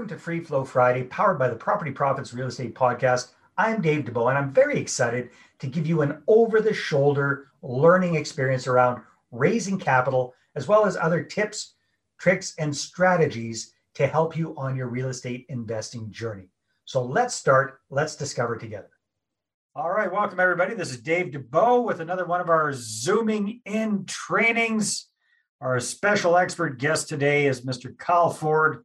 Welcome to Free Flow Friday, powered by the Property Profits Real Estate Podcast. I'm Dave Dubeau, and I'm very excited to give you an over the shoulder learning experience around raising capital, as well as other tips, tricks, and strategies to help you on your real estate investing journey. So let's start, let's discover together. All right, welcome everybody. This is Dave Dubeau with another one of our Zooming in trainings. Our special expert guest today is Mr. Kyle Ford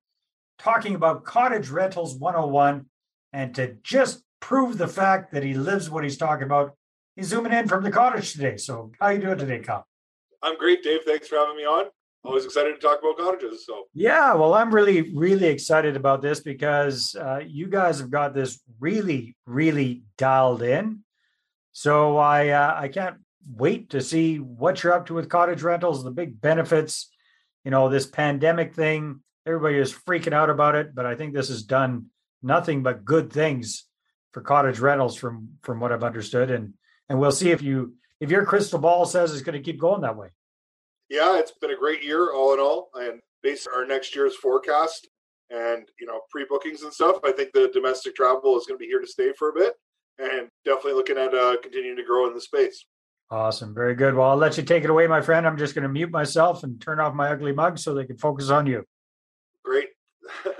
talking about Cottage Rentals 101. And to just prove the fact that he lives what he's talking about, he's zooming in from the cottage today. So how you doing today, Kyle? I'm great, Dave. Thanks for having me on. Always excited to talk about cottages. So yeah, well, I'm really, really excited about this because uh, you guys have got this really, really dialed in. So I, uh, I can't wait to see what you're up to with cottage rentals, the big benefits. You know, this pandemic thing everybody is freaking out about it, but I think this has done nothing but good things for cottage rentals from from what I've understood. And and we'll see if you if your crystal ball says it's going to keep going that way. Yeah, it's been a great year all in all. And based on our next year's forecast and you know pre-bookings and stuff, I think the domestic travel is going to be here to stay for a bit, and definitely looking at uh, continuing to grow in the space. Awesome, very good. Well, I'll let you take it away, my friend. I'm just going to mute myself and turn off my ugly mug so they can focus on you. Great.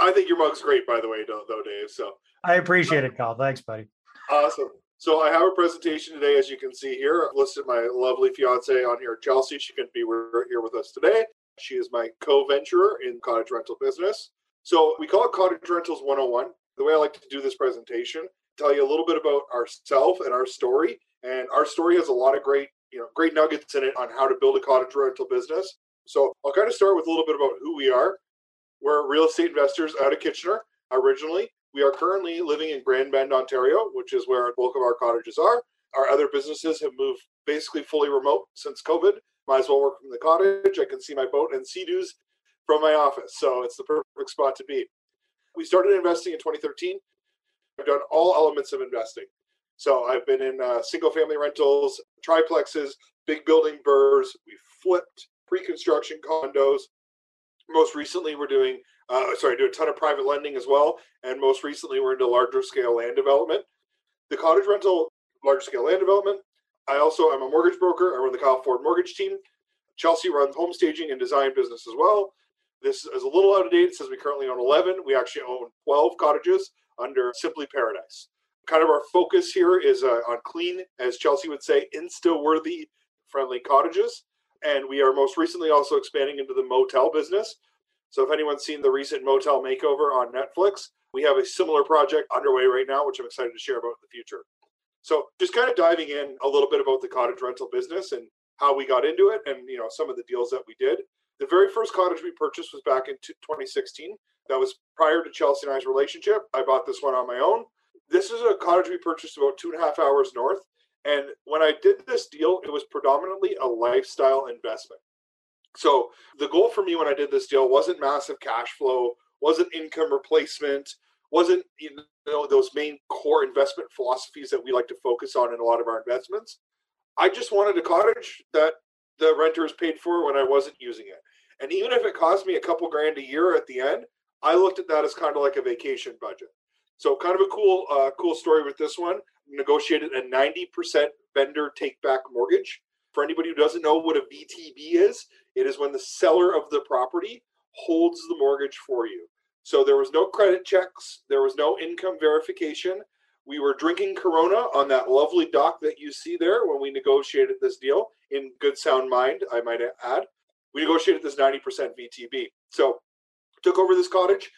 I think your mug's great, by the way, though, Dave. So I appreciate it, Kyle. Thanks, buddy. Awesome. So I have a presentation today, as you can see here. I've listed my lovely fiance on here, Chelsea. She couldn't be here with us today. She is my co-venturer in cottage rental business. So we call it Cottage Rentals 101. The way I like to do this presentation, tell you a little bit about ourselves and our story. And our story has a lot of great, you know, great nuggets in it on how to build a cottage rental business. So I'll kind of start with a little bit about who we are we're real estate investors out of Kitchener originally. We are currently living in Grand Bend, Ontario, which is where the bulk of our cottages are. Our other businesses have moved basically fully remote since COVID. Might as well work from the cottage. I can see my boat and Sea-Doos from my office. So it's the perfect spot to be. We started investing in 2013. I've done all elements of investing. So I've been in uh, single family rentals, triplexes, big building BRRRRs. We flipped pre construction condos, most recently, we're doing uh, sorry, do a ton of private lending as well, and most recently, we're into larger scale land development. The cottage rental, large scale land development. I also am a mortgage broker. I run the Kyle Ford mortgage team. Chelsea runs home staging and design business as well. This is a little out of date. Says we currently own 11. We actually own 12 cottages under Simply Paradise. Kind of our focus here is uh, on clean, as Chelsea would say, insta worthy friendly cottages and we are most recently also expanding into the motel business. So if anyone's seen the recent motel makeover on Netflix, we have a similar project underway right now, which I'm excited to share about in the future. So just kind of diving in a little bit about the cottage rental business and how we got into it and you know some of the deals that we did. The very first cottage we purchased was back in 2016. That was prior to Chelsea and I's relationship. I bought this one on my own. This is a cottage we purchased about two and a half hours north and when I did this deal, it was predominantly a lifestyle investment. So the goal for me when I did this deal wasn't massive cash flow, wasn't income replacement, wasn't you know those main core investment philosophies that we like to focus on in a lot of our investments. I just wanted a cottage that the renters paid for when I wasn't using it. And even if it cost me a couple grand a year at the end, I looked at that as kind of like a vacation budget. So kind of a cool, uh, cool story with this one. Negotiated a 90% vendor take back mortgage. For anybody who doesn't know what a VTB is, it is when the seller of the property holds the mortgage for you. So there was no credit checks, there was no income verification. We were drinking Corona on that lovely dock that you see there when we negotiated this deal in good sound mind, I might add. We negotiated this 90% VTB. So took over this cottage,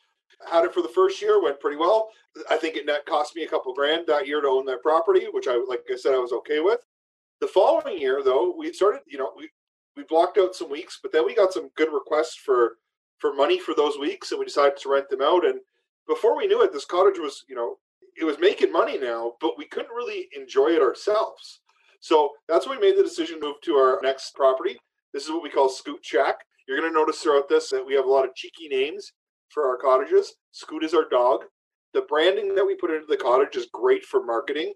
had it for the first year, went pretty well. I think it net cost me a couple grand that year to own that property, which I, like I said, I was okay with. The following year, though, we started, you know, we we blocked out some weeks, but then we got some good requests for for money for those weeks, and we decided to rent them out. And before we knew it, this cottage was, you know, it was making money now, but we couldn't really enjoy it ourselves. So that's when we made the decision to move to our next property. This is what we call Scoot Shack. You're going to notice throughout this that we have a lot of cheeky names for our cottages. Scoot is our dog. The branding that we put into the cottage is great for marketing.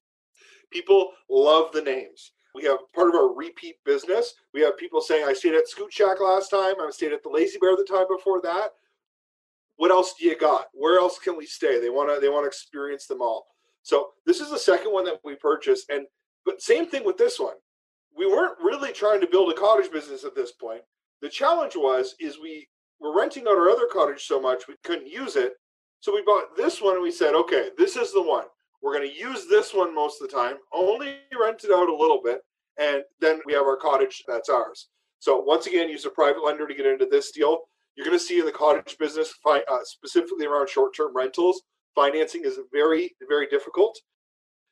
People love the names. We have part of our repeat business. We have people saying, I stayed at Scoot Shack last time. I stayed at the Lazy Bear the time before that. what else do you got? Where else can we stay? They want to they want to experience them all. So this is the second one that we purchased, and but same thing with this one. We weren't really trying to build a cottage business at this point. The challenge was is we were renting out our other cottage so much we couldn't use it. So we bought this one and we said, okay, this is the one. We're going to use this one most of the time, only rent it out a little bit, and then we have our cottage that's ours. So once again, use a private lender to get into this deal. You're going to see in the cottage business, uh, specifically around short-term rentals, financing is very, very difficult.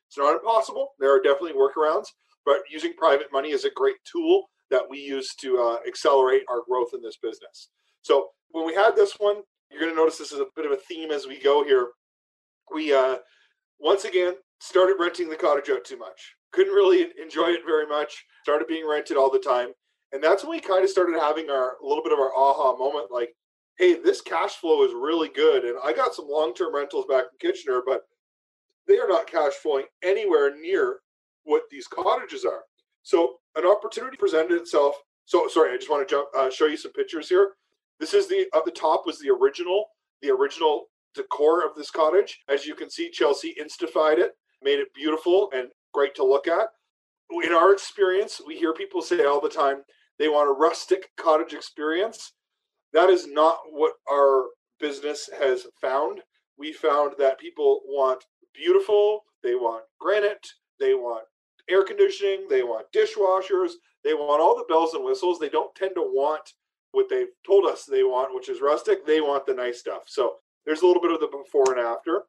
It's not impossible. There are definitely workarounds, but using private money is a great tool that we use to uh, accelerate our growth in this business. So when we had this one, you're going to notice this is a bit of a theme as we go here. We uh, once again started renting the cottage out too much. Couldn't really enjoy it very much. Started being rented all the time, and that's when we kind of started having our a little bit of our aha moment. Like, hey, this cash flow is really good, and I got some long term rentals back in Kitchener, but they are not cash flowing anywhere near what these cottages are. So an opportunity presented itself. So sorry, I just want to jump, uh, show you some pictures here. This is the at the top was the original, the original decor of this cottage. As you can see, Chelsea instafied it, made it beautiful and great to look at. In our experience, we hear people say all the time they want a rustic cottage experience. That is not what our business has found. We found that people want beautiful, they want granite, they want air conditioning, they want dishwashers, they want all the bells and whistles. They don't tend to want what they've told us they want, which is rustic. They want the nice stuff. So there's a little bit of the before and after.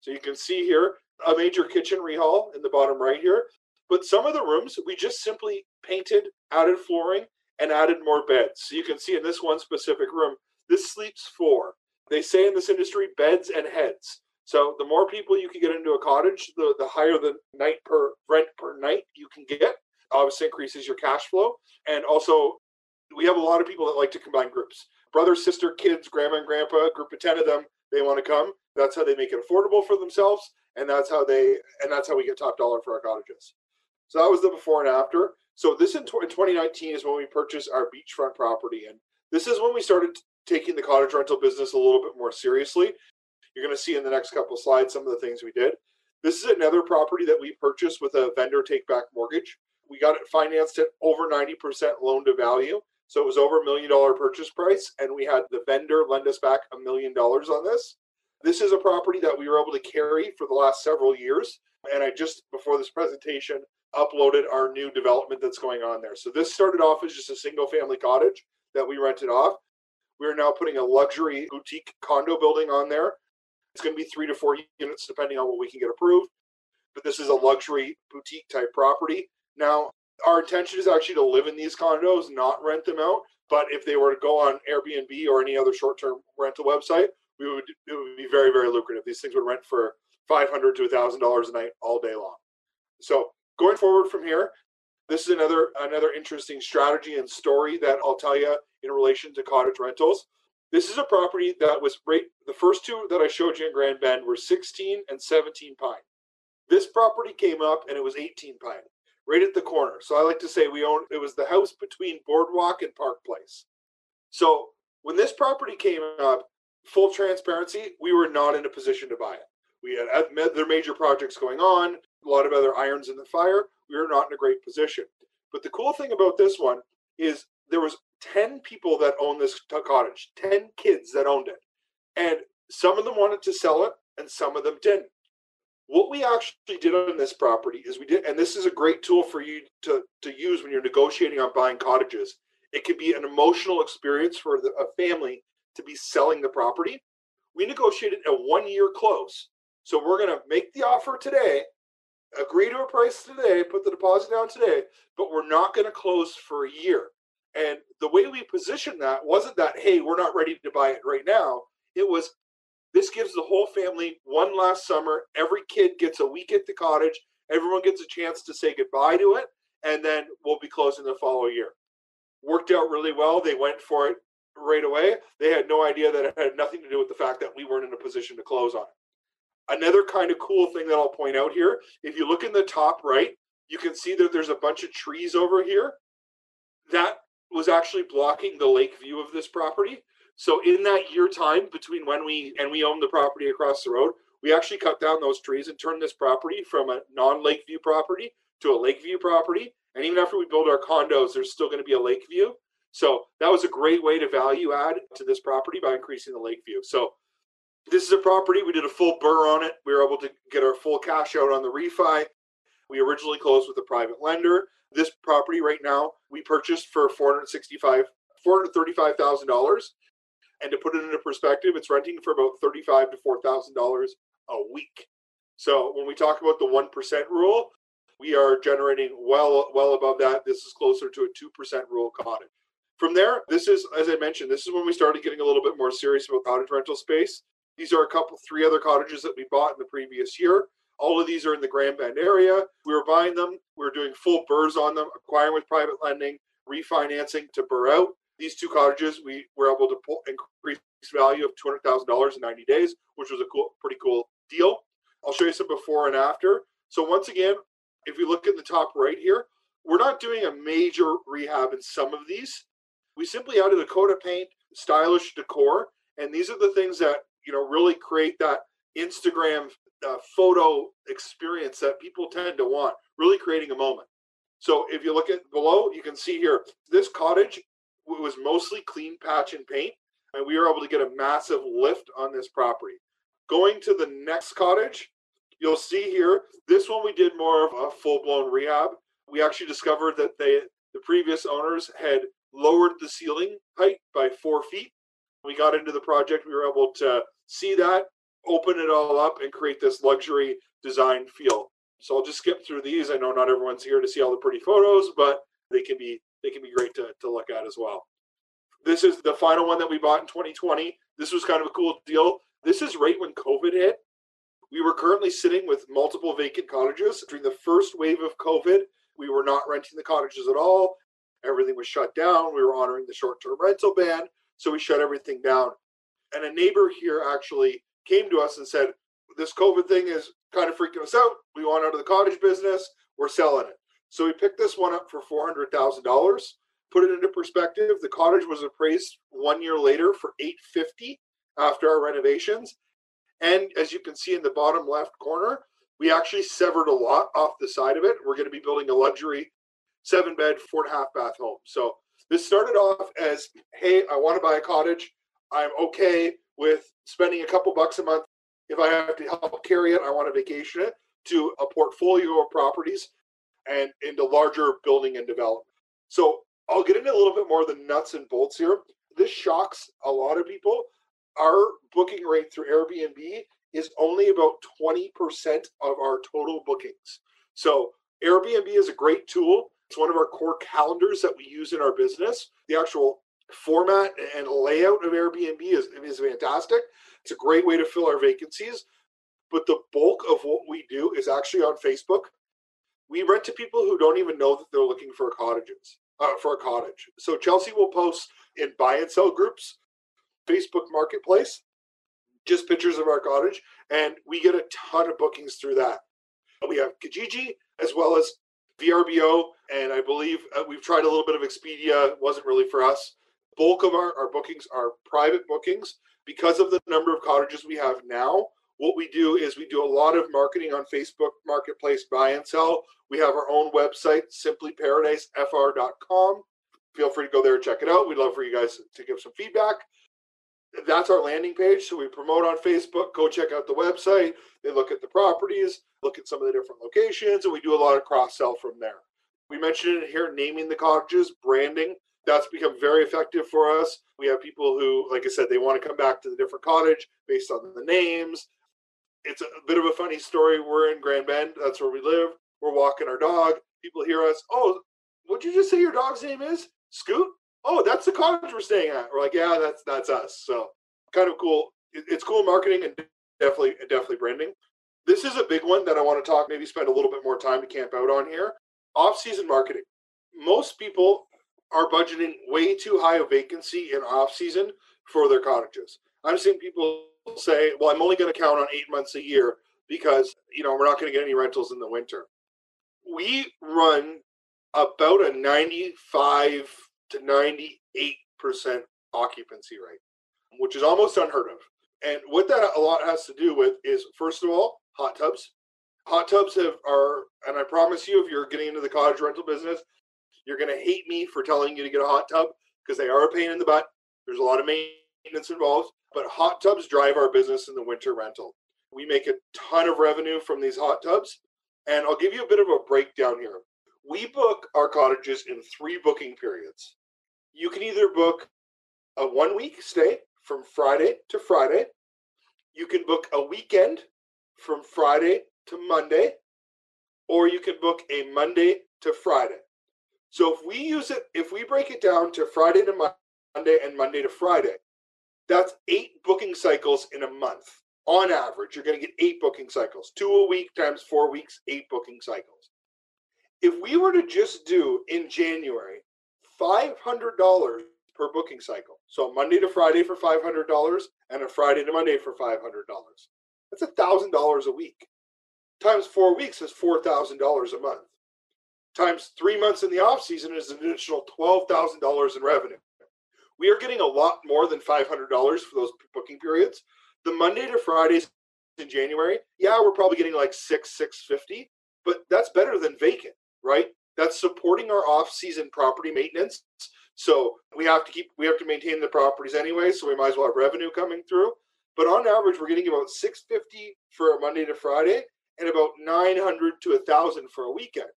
So you can see here a major kitchen rehaul in the bottom right here. But some of the rooms we just simply painted, added flooring, and added more beds. So you can see in this one specific room, this sleeps four. They say in this industry, beds and heads. So the more people you can get into a cottage, the, the higher the night per rent per night you can get. Obviously increases your cash flow. And also we have a lot of people that like to combine groups. Brother, sister, kids, grandma and grandpa, group of 10 of them, they want to come. That's how they make it affordable for themselves. And that's how they and that's how we get top dollar for our cottages. So that was the before and after. So this in 2019 is when we purchased our beachfront property. And this is when we started taking the cottage rental business a little bit more seriously. You're going to see in the next couple slides some of the things we did. This is another property that we purchased with a vendor take back mortgage. We got it financed at over 90% loan to value. So it was over a million dollar purchase price, and we had the vendor lend us back a million dollars on this. This is a property that we were able to carry for the last several years. And I just, before this presentation, uploaded our new development that's going on there. So this started off as just a single family cottage that we rented off. We are now putting a luxury boutique condo building on there. It's going to be three to four units depending on what we can get approved. But this is a luxury boutique type property. Now, our intention is actually to live in these condos, not rent them out. But if they were to go on Airbnb or any other short-term rental website, we would it would be very very lucrative. These things would rent for five hundred to thousand dollars a night all day long. So going forward from here, this is another another interesting strategy and story that I'll tell you in relation to cottage rentals. This is a property that was right. The first two that I showed you in Grand Bend were 16 and 17 pine. This property came up and it was 18 pine, right at the corner. So I like to say we own it was the house between Boardwalk and Park Place. So when this property came up, full transparency, we were not in a position to buy it. We had other major projects going on, a lot of other irons in the fire. We were not in a great position. But the cool thing about this one is there was 10 people that owned this cottage, 10 kids that owned it. And some of them wanted to sell it and some of them didn't. What we actually did on this property is we did, and this is a great tool for you to, to use when you're negotiating on buying cottages. It could be an emotional experience for the, a family to be selling the property. We negotiated a one year close. So we're going to make the offer today, agree to a price today, put the deposit down today, but we're not going to close for a year. And the way we positioned that wasn't that, hey, we're not ready to buy it right now. It was, this gives the whole family one last summer. Every kid gets a week at the cottage. Everyone gets a chance to say goodbye to it. And then we'll be closing the following year. Worked out really well. They went for it right away. They had no idea that it had nothing to do with the fact that we weren't in a position to close on it. Another kind of cool thing that I'll point out here if you look in the top right, you can see that there's a bunch of trees over here. That was actually blocking the lake view of this property. So in that year time between when we and we owned the property across the road, we actually cut down those trees and turned this property from a non-lakeview property to a lakeview property. And even after we build our condos, there's still going to be a lake view. So that was a great way to value add to this property by increasing the lake view. So this is a property. We did a full BRRRR on it. We were able to get our full cash out on the refi. We originally closed with a private lender. This property right now we purchased for 465 $435,000 and to put it into perspective, it's renting for about thirty-five to four thousand dollars a week. So when we talk about the one percent rule, we are generating well well above that. This is closer to a two percent rule cottage. From there, this is as I mentioned, this is when we started getting a little bit more serious about cottage rental space. These are a couple, three other cottages that we bought in the previous year. All of these are in the Grand Bend area. We were buying them. We were doing full BRRRRs on them, acquiring with private lending, refinancing to BRRRR out these two cottages, we were able to pull, increase value of $200,000 in 90 days, which was a cool, pretty cool deal. I'll show you some before and after. So once again, if you look at the top right here, we're not doing a major rehab in some of these. We simply added a coat of paint, stylish decor, and these are the things that you know really create that Instagram uh, photo experience that people tend to want, really creating a moment. So if you look at below, you can see here, this cottage was mostly clean patch and paint, and we were able to get a massive lift on this property. Going to the next cottage, you'll see here, this one we did more of a full-blown rehab. We actually discovered that they the previous owners had lowered the ceiling height by four feet. We got into the project, we were able to see that, open it all up, and create this luxury design feel. So I'll just skip through these. I know not everyone's here to see all the pretty photos, but they can be they can be great to, to look at as well. This is the final one that we bought in 2020. This was kind of a cool deal. This is right when COVID hit. We were currently sitting with multiple vacant cottages. During the first wave of COVID, we were not renting the cottages at all. Everything was shut down. We were honoring the short term rental ban. So we shut everything down. And a neighbor here actually came to us and said, This COVID thing is kind of freaking us out. We want out of the cottage business. We're selling it. So we picked this one up for $400,000. Put it into perspective, the cottage was appraised one year later for 850 after our renovations. And as you can see in the bottom left corner, we actually severed a lot off the side of it. We're going to be building a luxury seven bed, four and a half bath home. So this started off as, hey, I want to buy a cottage. I'm okay with spending a couple bucks a month. If I have to help carry it, I want to vacation it to a portfolio of properties and into larger building and development. So I'll get into a little bit more of the nuts and bolts here. This shocks a lot of people. Our booking rate through Airbnb is only about 20% of our total bookings. So Airbnb is a great tool. It's one of our core calendars that we use in our business. The actual format and layout of Airbnb is, is fantastic. It's a great way to fill our vacancies. But the bulk of what we do is actually on Facebook we rent to people who don't even know that they're looking for cottages uh, for a cottage. So Chelsea will post in buy and sell groups, Facebook Marketplace, just pictures of our cottage, and we get a ton of bookings through that. We have Kijiji as well as VRBO, and I believe uh, we've tried a little bit of Expedia. it wasn't really for us. Bulk of our, our bookings are private bookings because of the number of cottages we have now what we do is we do a lot of marketing on Facebook Marketplace buy and sell. We have our own website, simplyparadisefr.com. Feel free to go there and check it out. We'd love for you guys to give some feedback. That's our landing page. So we promote on Facebook. Go check out the website. They look at the properties, look at some of the different locations, and we do a lot of cross sell from there. We mentioned it here naming the cottages, branding. That's become very effective for us. We have people who, like I said, they want to come back to the different cottage based on the names it's a bit of a funny story. We're in Grand Bend. That's where we live. We're walking our dog. People hear us. Oh, what'd you just say your dog's name is? Scoot? Oh, that's the cottage we're staying at. We're like, yeah, that's that's us. So kind of cool. it's cool marketing and definitely definitely branding. This is a big one that I want to talk. Maybe spend a little bit more time to camp out on here. Off-season marketing. Most people are budgeting way too high a vacancy in off-season for their cottages. I'm seeing people say, well, I'm only going to count on eight months a year because, you know, we're not going to get any rentals in the winter. We run about a 95 to 98% occupancy rate. which is almost unheard of. And what that a lot has to do with is, first of all, hot tubs. Hot tubs have are, and I promise you, if you're getting into the cottage rental business, you're going to hate me for telling you to get a hot tub because they are a pain in the butt. There's a lot of maintenance involved, but hot tubs drive our business in the winter rental. We make a ton of revenue from these hot tubs. And I'll give you a bit of a breakdown here. We book our cottages in three booking periods. You can either book a one week stay from Friday to Friday, you can book a weekend from Friday to Monday, or you can book a Monday to Friday. So if we use it, if we break it down to Friday to Monday and Monday to Friday, that's eight booking cycles in a month. On average, you're going to get eight booking cycles, two a week times four weeks, eight booking cycles. If we were to just do in January $500 per booking cycle, so Monday to Friday for $500 and a Friday to Monday for $500, that's $1,000 a week. Times four weeks is $4,000 a month times three months in the off season is an additional $12,000 in revenue. We are getting a lot more than $500 for those booking periods. The Monday to Fridays in January, yeah, we're probably getting like six, 650, but that's better than vacant, right? That's supporting our off-season property maintenance. So we have to keep, we have to maintain the properties anyway, so we might as well have revenue coming through. But on average, we're getting about 650 for a Monday to Friday and about 900 to a 1,000 for a weekend.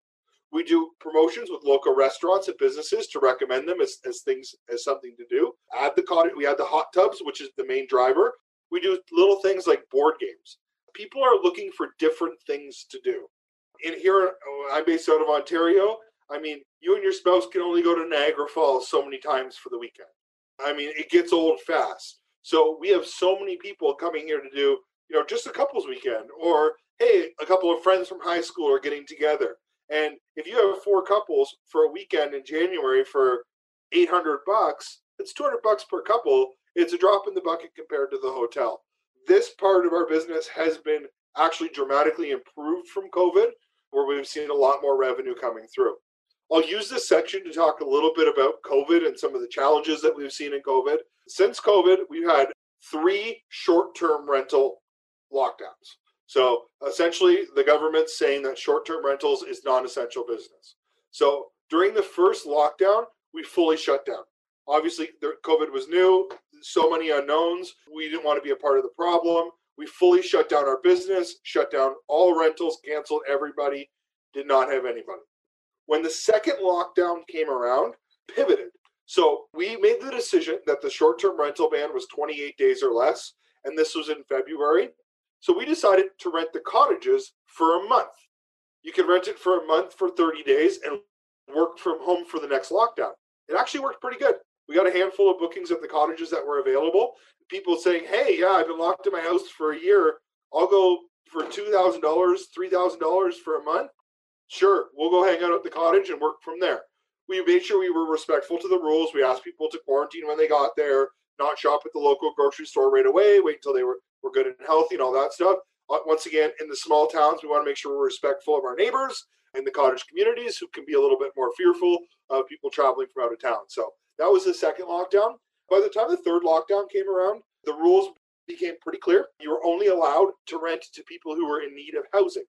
We do promotions with local restaurants and businesses to recommend them as, as things as something to do. Add the cottage, we add the hot tubs, which is the main driver. We do little things like board games. People are looking for different things to do. In here, uh, I'm based out of Ontario. I mean, you and your spouse can only go to Niagara Falls so many times for the weekend. I mean, it gets old fast. So we have so many people coming here to do, you know, just a couples weekend, or hey, a couple of friends from high school are getting together. And if you have four couples for a weekend in January for 800 bucks, it's 200 bucks per couple. It's a drop in the bucket compared to the hotel. This part of our business has been actually dramatically improved from COVID, where we've seen a lot more revenue coming through. I'll use this section to talk a little bit about COVID and some of the challenges that we've seen in COVID. Since COVID, we've had three short term rental lockdowns. So essentially, the government's saying that short term rentals is non essential business. So during the first lockdown, we fully shut down. Obviously, COVID was new, so many unknowns. We didn't want to be a part of the problem. We fully shut down our business, shut down all rentals, canceled everybody, did not have anybody. When the second lockdown came around, pivoted. So we made the decision that the short term rental ban was 28 days or less. And this was in February. So we decided to rent the cottages for a month. You can rent it for a month for 30 days and work from home for the next lockdown. It actually worked pretty good. We got a handful of bookings at the cottages that were available. People saying, hey, yeah, I've been locked in my house for a year. I'll go for $2,000, $3,000 for a month. Sure, we'll go hang out at the cottage and work from there. We made sure we were respectful to the rules. We asked people to quarantine when they got there, not shop at the local grocery store right away, wait until they were we're good and healthy and all that stuff. Uh, once again, in the small towns, we want to make sure we're respectful of our neighbors and the cottage communities who can be a little bit more fearful of people traveling from out of town. So that was the second lockdown. By the time the third lockdown came around, the rules became pretty clear. You were only allowed to rent to people who were in need of housing.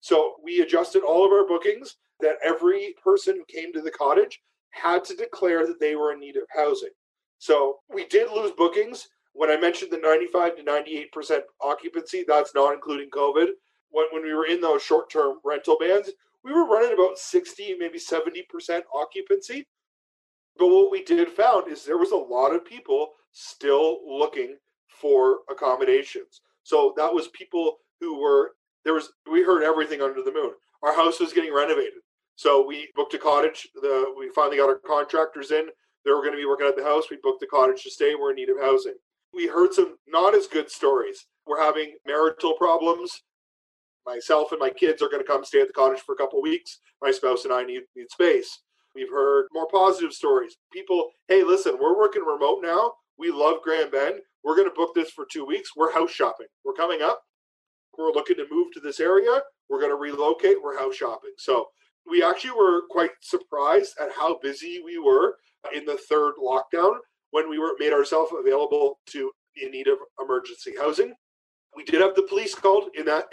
So we adjusted all of our bookings that every person who came to the cottage had to declare that they were in need of housing. So we did lose bookings when I mentioned the 95 to 98% occupancy, that's not including COVID. When, when we were in those short term rental bans, we were running about 60, maybe 70% occupancy. But what we did found is there was a lot of people still looking for accommodations. So that was people who were there was we heard everything under the moon. Our house was getting renovated. So we booked a cottage. The we finally got our contractors in. They were going to be working at the house. We booked the cottage to stay. We're in need of housing we heard some not as good stories. We're having marital problems. Myself and my kids are going to come stay at the cottage for a couple weeks. My spouse and I need, need space. We've heard more positive stories. People, hey, listen, we're working remote now. We love Grand Bend. We're going to book this for two weeks. We're house shopping. We're coming up. We're looking to move to this area. We're going to relocate. We're house shopping. So we actually were quite surprised at how busy we were in the third lockdown when we were made ourselves available to in need of emergency housing. We did have the police called in that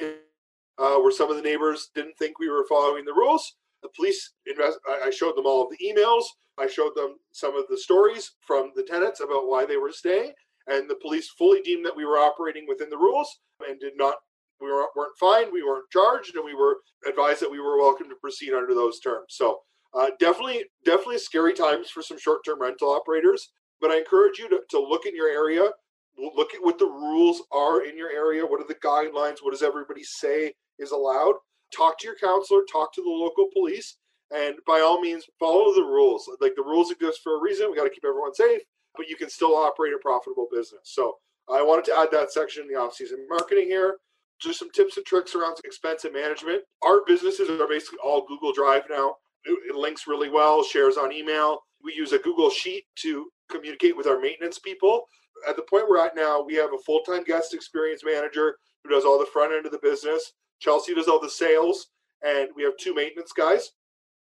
uh, where some of the neighbors didn't think we were following the rules. The police invest. I showed them all of the emails. I showed them some of the stories from the tenants about why they were staying, and the police fully deemed that we were operating within the rules and did not. We weren't, fined. We weren't charged, and we were advised that we were welcome to proceed under those terms. So uh, definitely, definitely scary times for some short-term rental operators. But I encourage you to, to look in your area, look at what the rules are in your area. What are the guidelines? What does everybody say is allowed? Talk to your councilor, talk to the local police, and by all means, follow the rules. Like the rules exist for a reason. We got to keep everyone safe, but you can still operate a profitable business. So I wanted to add that section in the off-season marketing here. Just some tips and tricks around expense and management. Our businesses are basically all Google Drive now. It links really well, shares on email. We use a Google Sheet to communicate with our maintenance people. At the point we're at now, we have a full time guest experience manager who does all the front end of the business. Chelsea does all the sales, and we have two maintenance guys.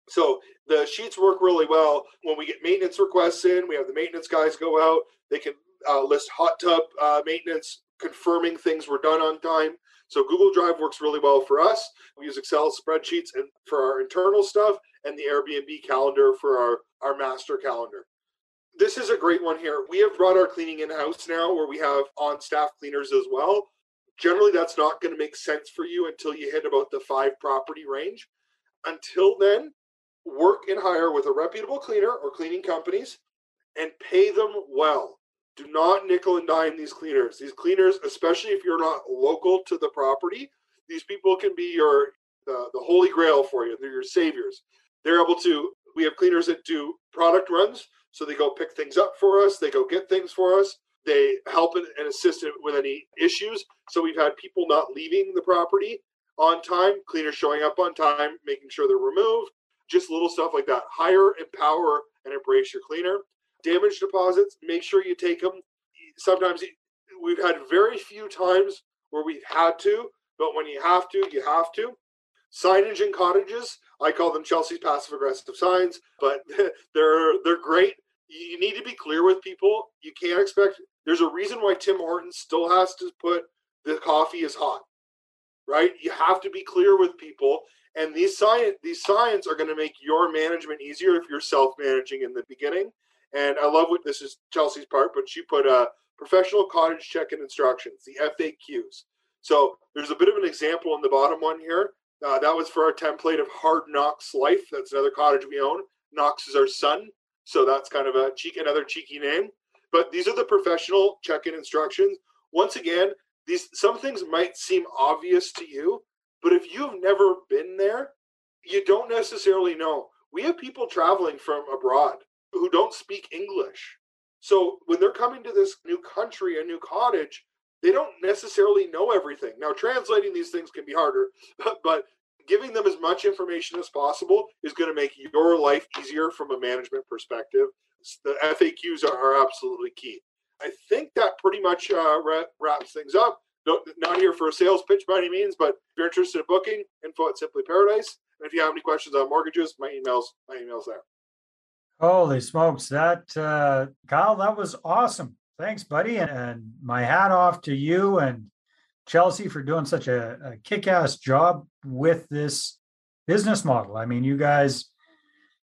So the sheets work really well. When we get maintenance requests in, we have the maintenance guys go out. They can uh, list hot tub uh, maintenance, confirming things were done on time. So Google Drive works really well for us. We use Excel spreadsheets and for our internal stuff, and the Airbnb calendar for our, our master calendar this is a great one here. We have brought our cleaning in house now where we have on staff cleaners as well. Generally, that's not going to make sense for you until you hit about the five property range. Until then, work and hire with a reputable cleaner or cleaning companies and pay them well. Do not nickel and dime these cleaners. These cleaners, especially if you're not local to the property, these people can be your the, the holy grail for you. They're your saviors. They're able to. We have cleaners that do product runs so they go pick things up for us, they go get things for us, they help and assist with any issues. So we've had people not leaving the property on time, cleaners showing up on time, making sure they're removed, just little stuff like that. Hire, empower, and embrace your cleaner. Damage deposits, make sure you take them. Sometimes we've had very few times where we've had to, but when you have to, you have to. Signage in cottages, I call them Chelsea's passive aggressive signs, but they're they're great you need to be clear with people. You can't expect. There's a reason why Tim Hortons still has to put the coffee is hot, right? You have to be clear with people, and these science these signs are going to make your management easier if you're self managing in the beginning. And I love what this is Chelsea's part, but she put a professional cottage check-in instructions, the FAQs. So there's a bit of an example in the bottom one here. Uh, that was for our template of Hard Knocks Life. That's another cottage we own. Knox is our son. So that's kind of a cheek, another cheeky name. But these are the professional check-in instructions. Once again, these some things might seem obvious to you, but if you've never been there, you don't necessarily know. We have people traveling from abroad who don't speak English. So when they're coming to this new country, a new cottage, they don't necessarily know everything. Now, translating these things can be harder, but giving them as much information as possible is going to make your life easier from a management perspective. The FAQs are, absolutely key. I think that pretty much uh, wraps things up. No, not here for a sales pitch by any means, but if you're interested in booking, info at Simply Paradise. And if you have any questions on mortgages, my email's my email's there. Holy smokes, that uh, Kyle, that was awesome. Thanks, buddy, and, my hat off to you and Chelsea for doing such a, a kick ass job with this business model. I mean, you guys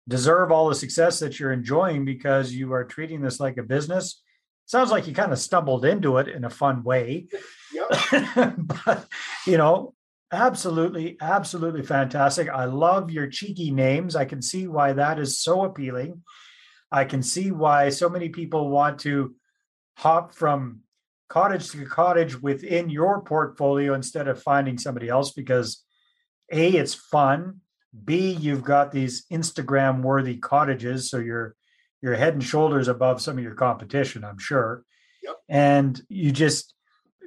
deserve all the success that you're enjoying because you are treating this like a business. Sounds like you kind of stumbled into it in a fun way. Yep. but, you know, absolutely, absolutely fantastic. I love your cheeky names. I can see why that is so appealing. I can see why so many people want to hop from cottage to cottage within your portfolio instead of finding somebody else because a it's fun. B you've got these instagram worthy cottages so you're you're head and shoulders above some of your competition i'm sure. Yep. and you just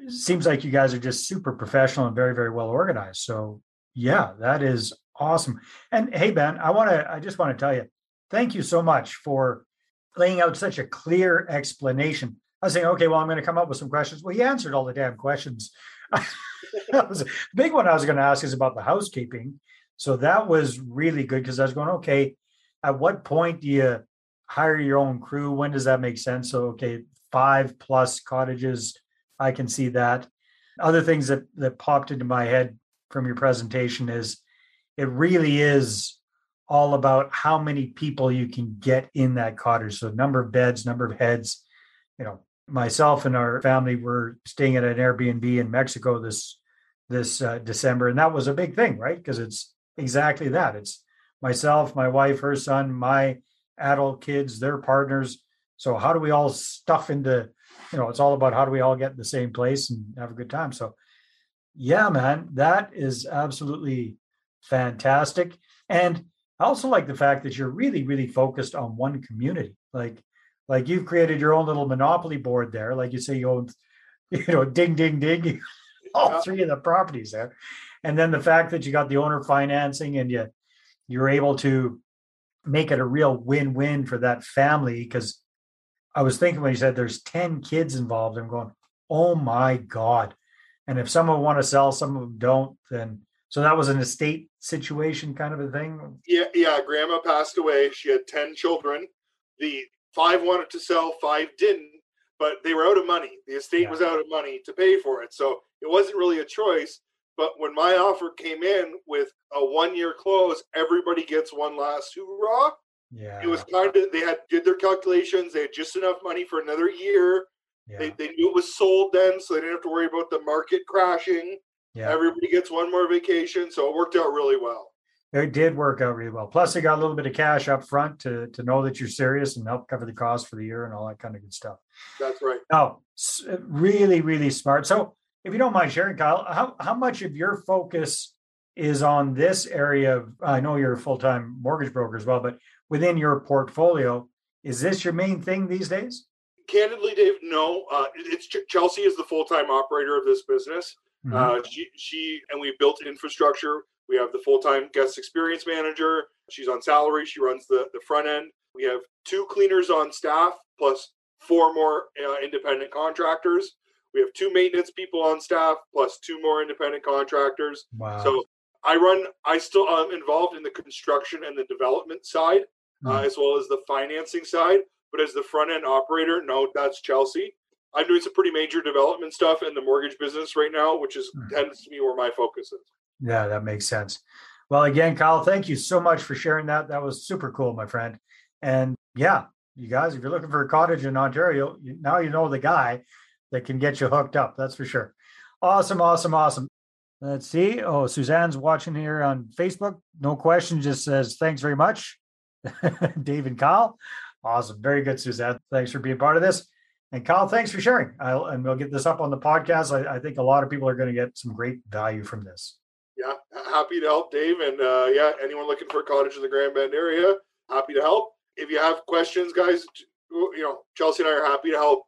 seems like you guys are just super professional and very very well organized. So yeah that is awesome. And hey ben i want to i just want to tell you thank you so much for laying out such a clear explanation I was saying, okay, well, I'm going to come up with some questions. Well, he answered all the damn questions. a big one I was going to ask is about the housekeeping. So that was really good because I was going, okay, at what point do you hire your own crew? When does that make sense? So, okay, five plus cottages, I can see that. Other things that, that popped into my head from your presentation is it really is all about how many people you can get in that cottage. So, number of beds, number of heads. You know, myself and our family were staying at an Airbnb in Mexico this this uh, December, and that was a big thing, right? Because it's exactly that. It's myself, my wife, her son, my adult kids, their partners. So how do we all stuff into, you know, it's all about how do we all get in the same place and have a good time. So yeah, man, that is absolutely fantastic. And I also like the fact that you're really, really focused on one community. Like, like you've created your own little monopoly board there. Like you say, you own, you know, ding, ding, ding, all three of the properties there. And then the fact that you got the owner financing and you you're able to make it a real win-win for that family because I was thinking when you said there's 10 kids involved, I'm going, oh my God. And if some of them want to sell, some of them don't, then so that was an estate situation kind of a thing. Yeah, yeah. Grandma passed away. She had 10 children. The five wanted to sell, five didn't, but they were out of money. The estate yeah. was out of money to pay for it. So it wasn't really a choice. But when my offer came in with a one year close, everybody gets one last hoorah. Yeah. It was kind of they had did their calculations, they had just enough money for another year. Yeah. They, they knew it was sold then, so they didn't have to worry about the market crashing. Yeah. Everybody gets one more vacation. So it worked out really well. It did work out really well. Plus, they got a little bit of cash up front to, to know that you're serious and help cover the cost for the year and all that kind of good stuff. That's right. Oh, really, really smart. So if you don't mind sharing, Kyle, how, how much of your focus is on this area of, I know you're a full-time mortgage broker as well, but within your portfolio, is this your main thing these days? Candidly, Dave, no. Uh, it's Chelsea is the full-time operator of this business. Mm-hmm. Uh, she, she and we built infrastructure. We have the full-time guest experience manager. She's on salary. She runs the, the front end. We have two cleaners on staff plus four more uh, independent contractors. We have two maintenance people on staff plus two more independent contractors. Wow. So I run. I still am involved in the construction and the development side, mm. uh, as well as the financing side. But as the front end operator, no, that's Chelsea. I'm doing some pretty major development stuff in the mortgage business right now, which is mm. tends to be where my focus is. Yeah, that makes sense. Well, again, Kyle, thank you so much for sharing that. That was super cool, my friend. And yeah, you guys, if you're looking for a cottage in Ontario, now you know the guy that can get you hooked up. That's for sure. Awesome, awesome, awesome. Let's see. Oh, Suzanne's watching here on Facebook. No question, just says thanks very much, Dave and Kyle. Awesome. Very good, Suzanne. Thanks for being part of this. And Kyle, thanks for sharing. I'll, and we'll get this up on the podcast. I, I think a lot of people are going to get some great value from this. Happy to help, Dave. And uh, yeah, anyone looking for a cottage in the Grand Bend area, happy to help. If you have questions, guys, you know, Chelsea and I are happy to help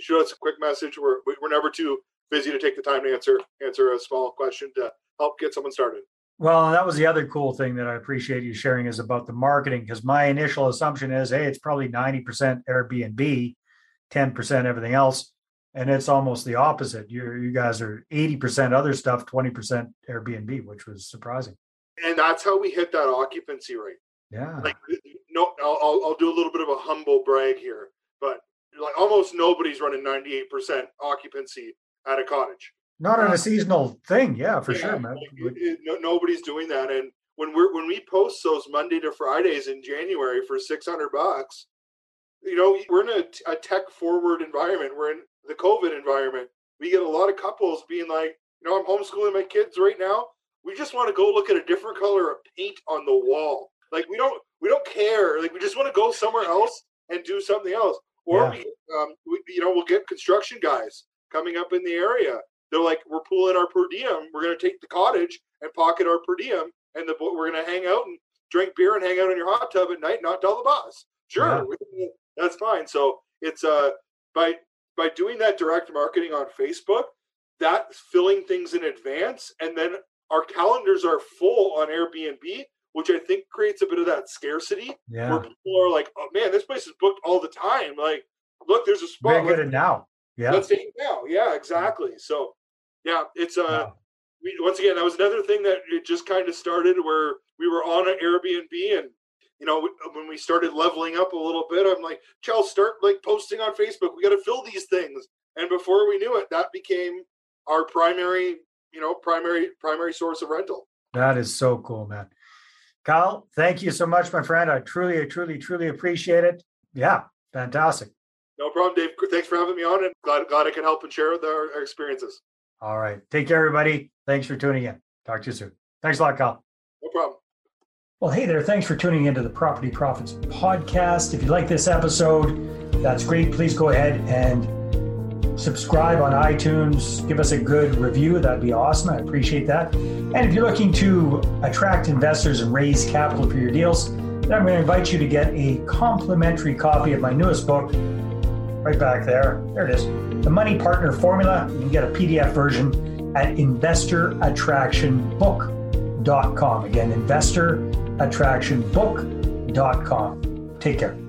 shoot us a quick message. We're we're never too busy to take the time to answer answer a small question to help get someone started. Well, that was the other cool thing that I appreciate you sharing is about the marketing because my initial assumption is, hey, it's probably ninety percent Airbnb, ten percent everything else, and it's almost the opposite. You you guys are eighty percent other stuff, twenty percent Airbnb, which was surprising. And that's how we hit that occupancy rate. Yeah. Like no, I'll I'll do a little bit of a humble brag here, but like almost nobody's running 98% occupancy at a cottage. Not on a uh, seasonal thing, yeah, for yeah, sure, man. Like, it, no, nobody's doing that, and when we're when we post those Monday to Fridays in January for 600 bucks, you know, we're in a, a tech forward environment. We're in the COVID environment. We get a lot of couples being like, you know, I'm homeschooling my kids right now. We just want to go look at a different color of paint on the wall. Like we don't we don't care. Like we just want to go somewhere else and do something else. Or yeah. we, um, we, you know, we'll get construction guys coming up in the area. They're like, we're pulling our per diem. We're going to take the cottage and pocket our per diem, and the we're going to hang out and drink beer and hang out in your hot tub at night, not tell the boss. Sure, yeah. that's fine. So it's uh by by doing that direct marketing on Facebook, that's filling things in advance, and then our calendars are full on Airbnb which I think creates a bit of that scarcity yeah. where people are like, "Oh man, this place is booked all the time." Like, look, there's a spot. get it now. Yeah, let's take it now. Yeah, exactly. So, yeah, it's uh, we, once again that was another thing that it just kind of started where we were on an Airbnb and you know, when we started leveling up a little bit, I'm like, Charles, start like posting on Facebook. We got to fill these things. And before we knew it, that became our primary, you know, primary primary source of rental. That is so cool, man. Kyle, thank you so much, my friend. I truly, truly, truly appreciate it. Yeah, fantastic. No problem, Dave. Thanks for having me on, and glad glad I can help and share our, our experiences. All right, take care, everybody. Thanks for tuning in. Talk to you soon. Thanks a lot, Kyle. No problem. Well, hey there. Thanks for tuning into the Property Profits podcast. If you like this episode, that's great. Please go ahead and subscribe on iTunes. Give us a good review. That'd be awesome. I appreciate that. And if you're looking to attract investors and raise capital for your deals, then I'm going to invite you to get a complimentary copy of my newest book, right back there. There it is The Money Partner Formula. You can get a PDF version at investorattractionbook.com. Again, investor attractionbook.com. Take care.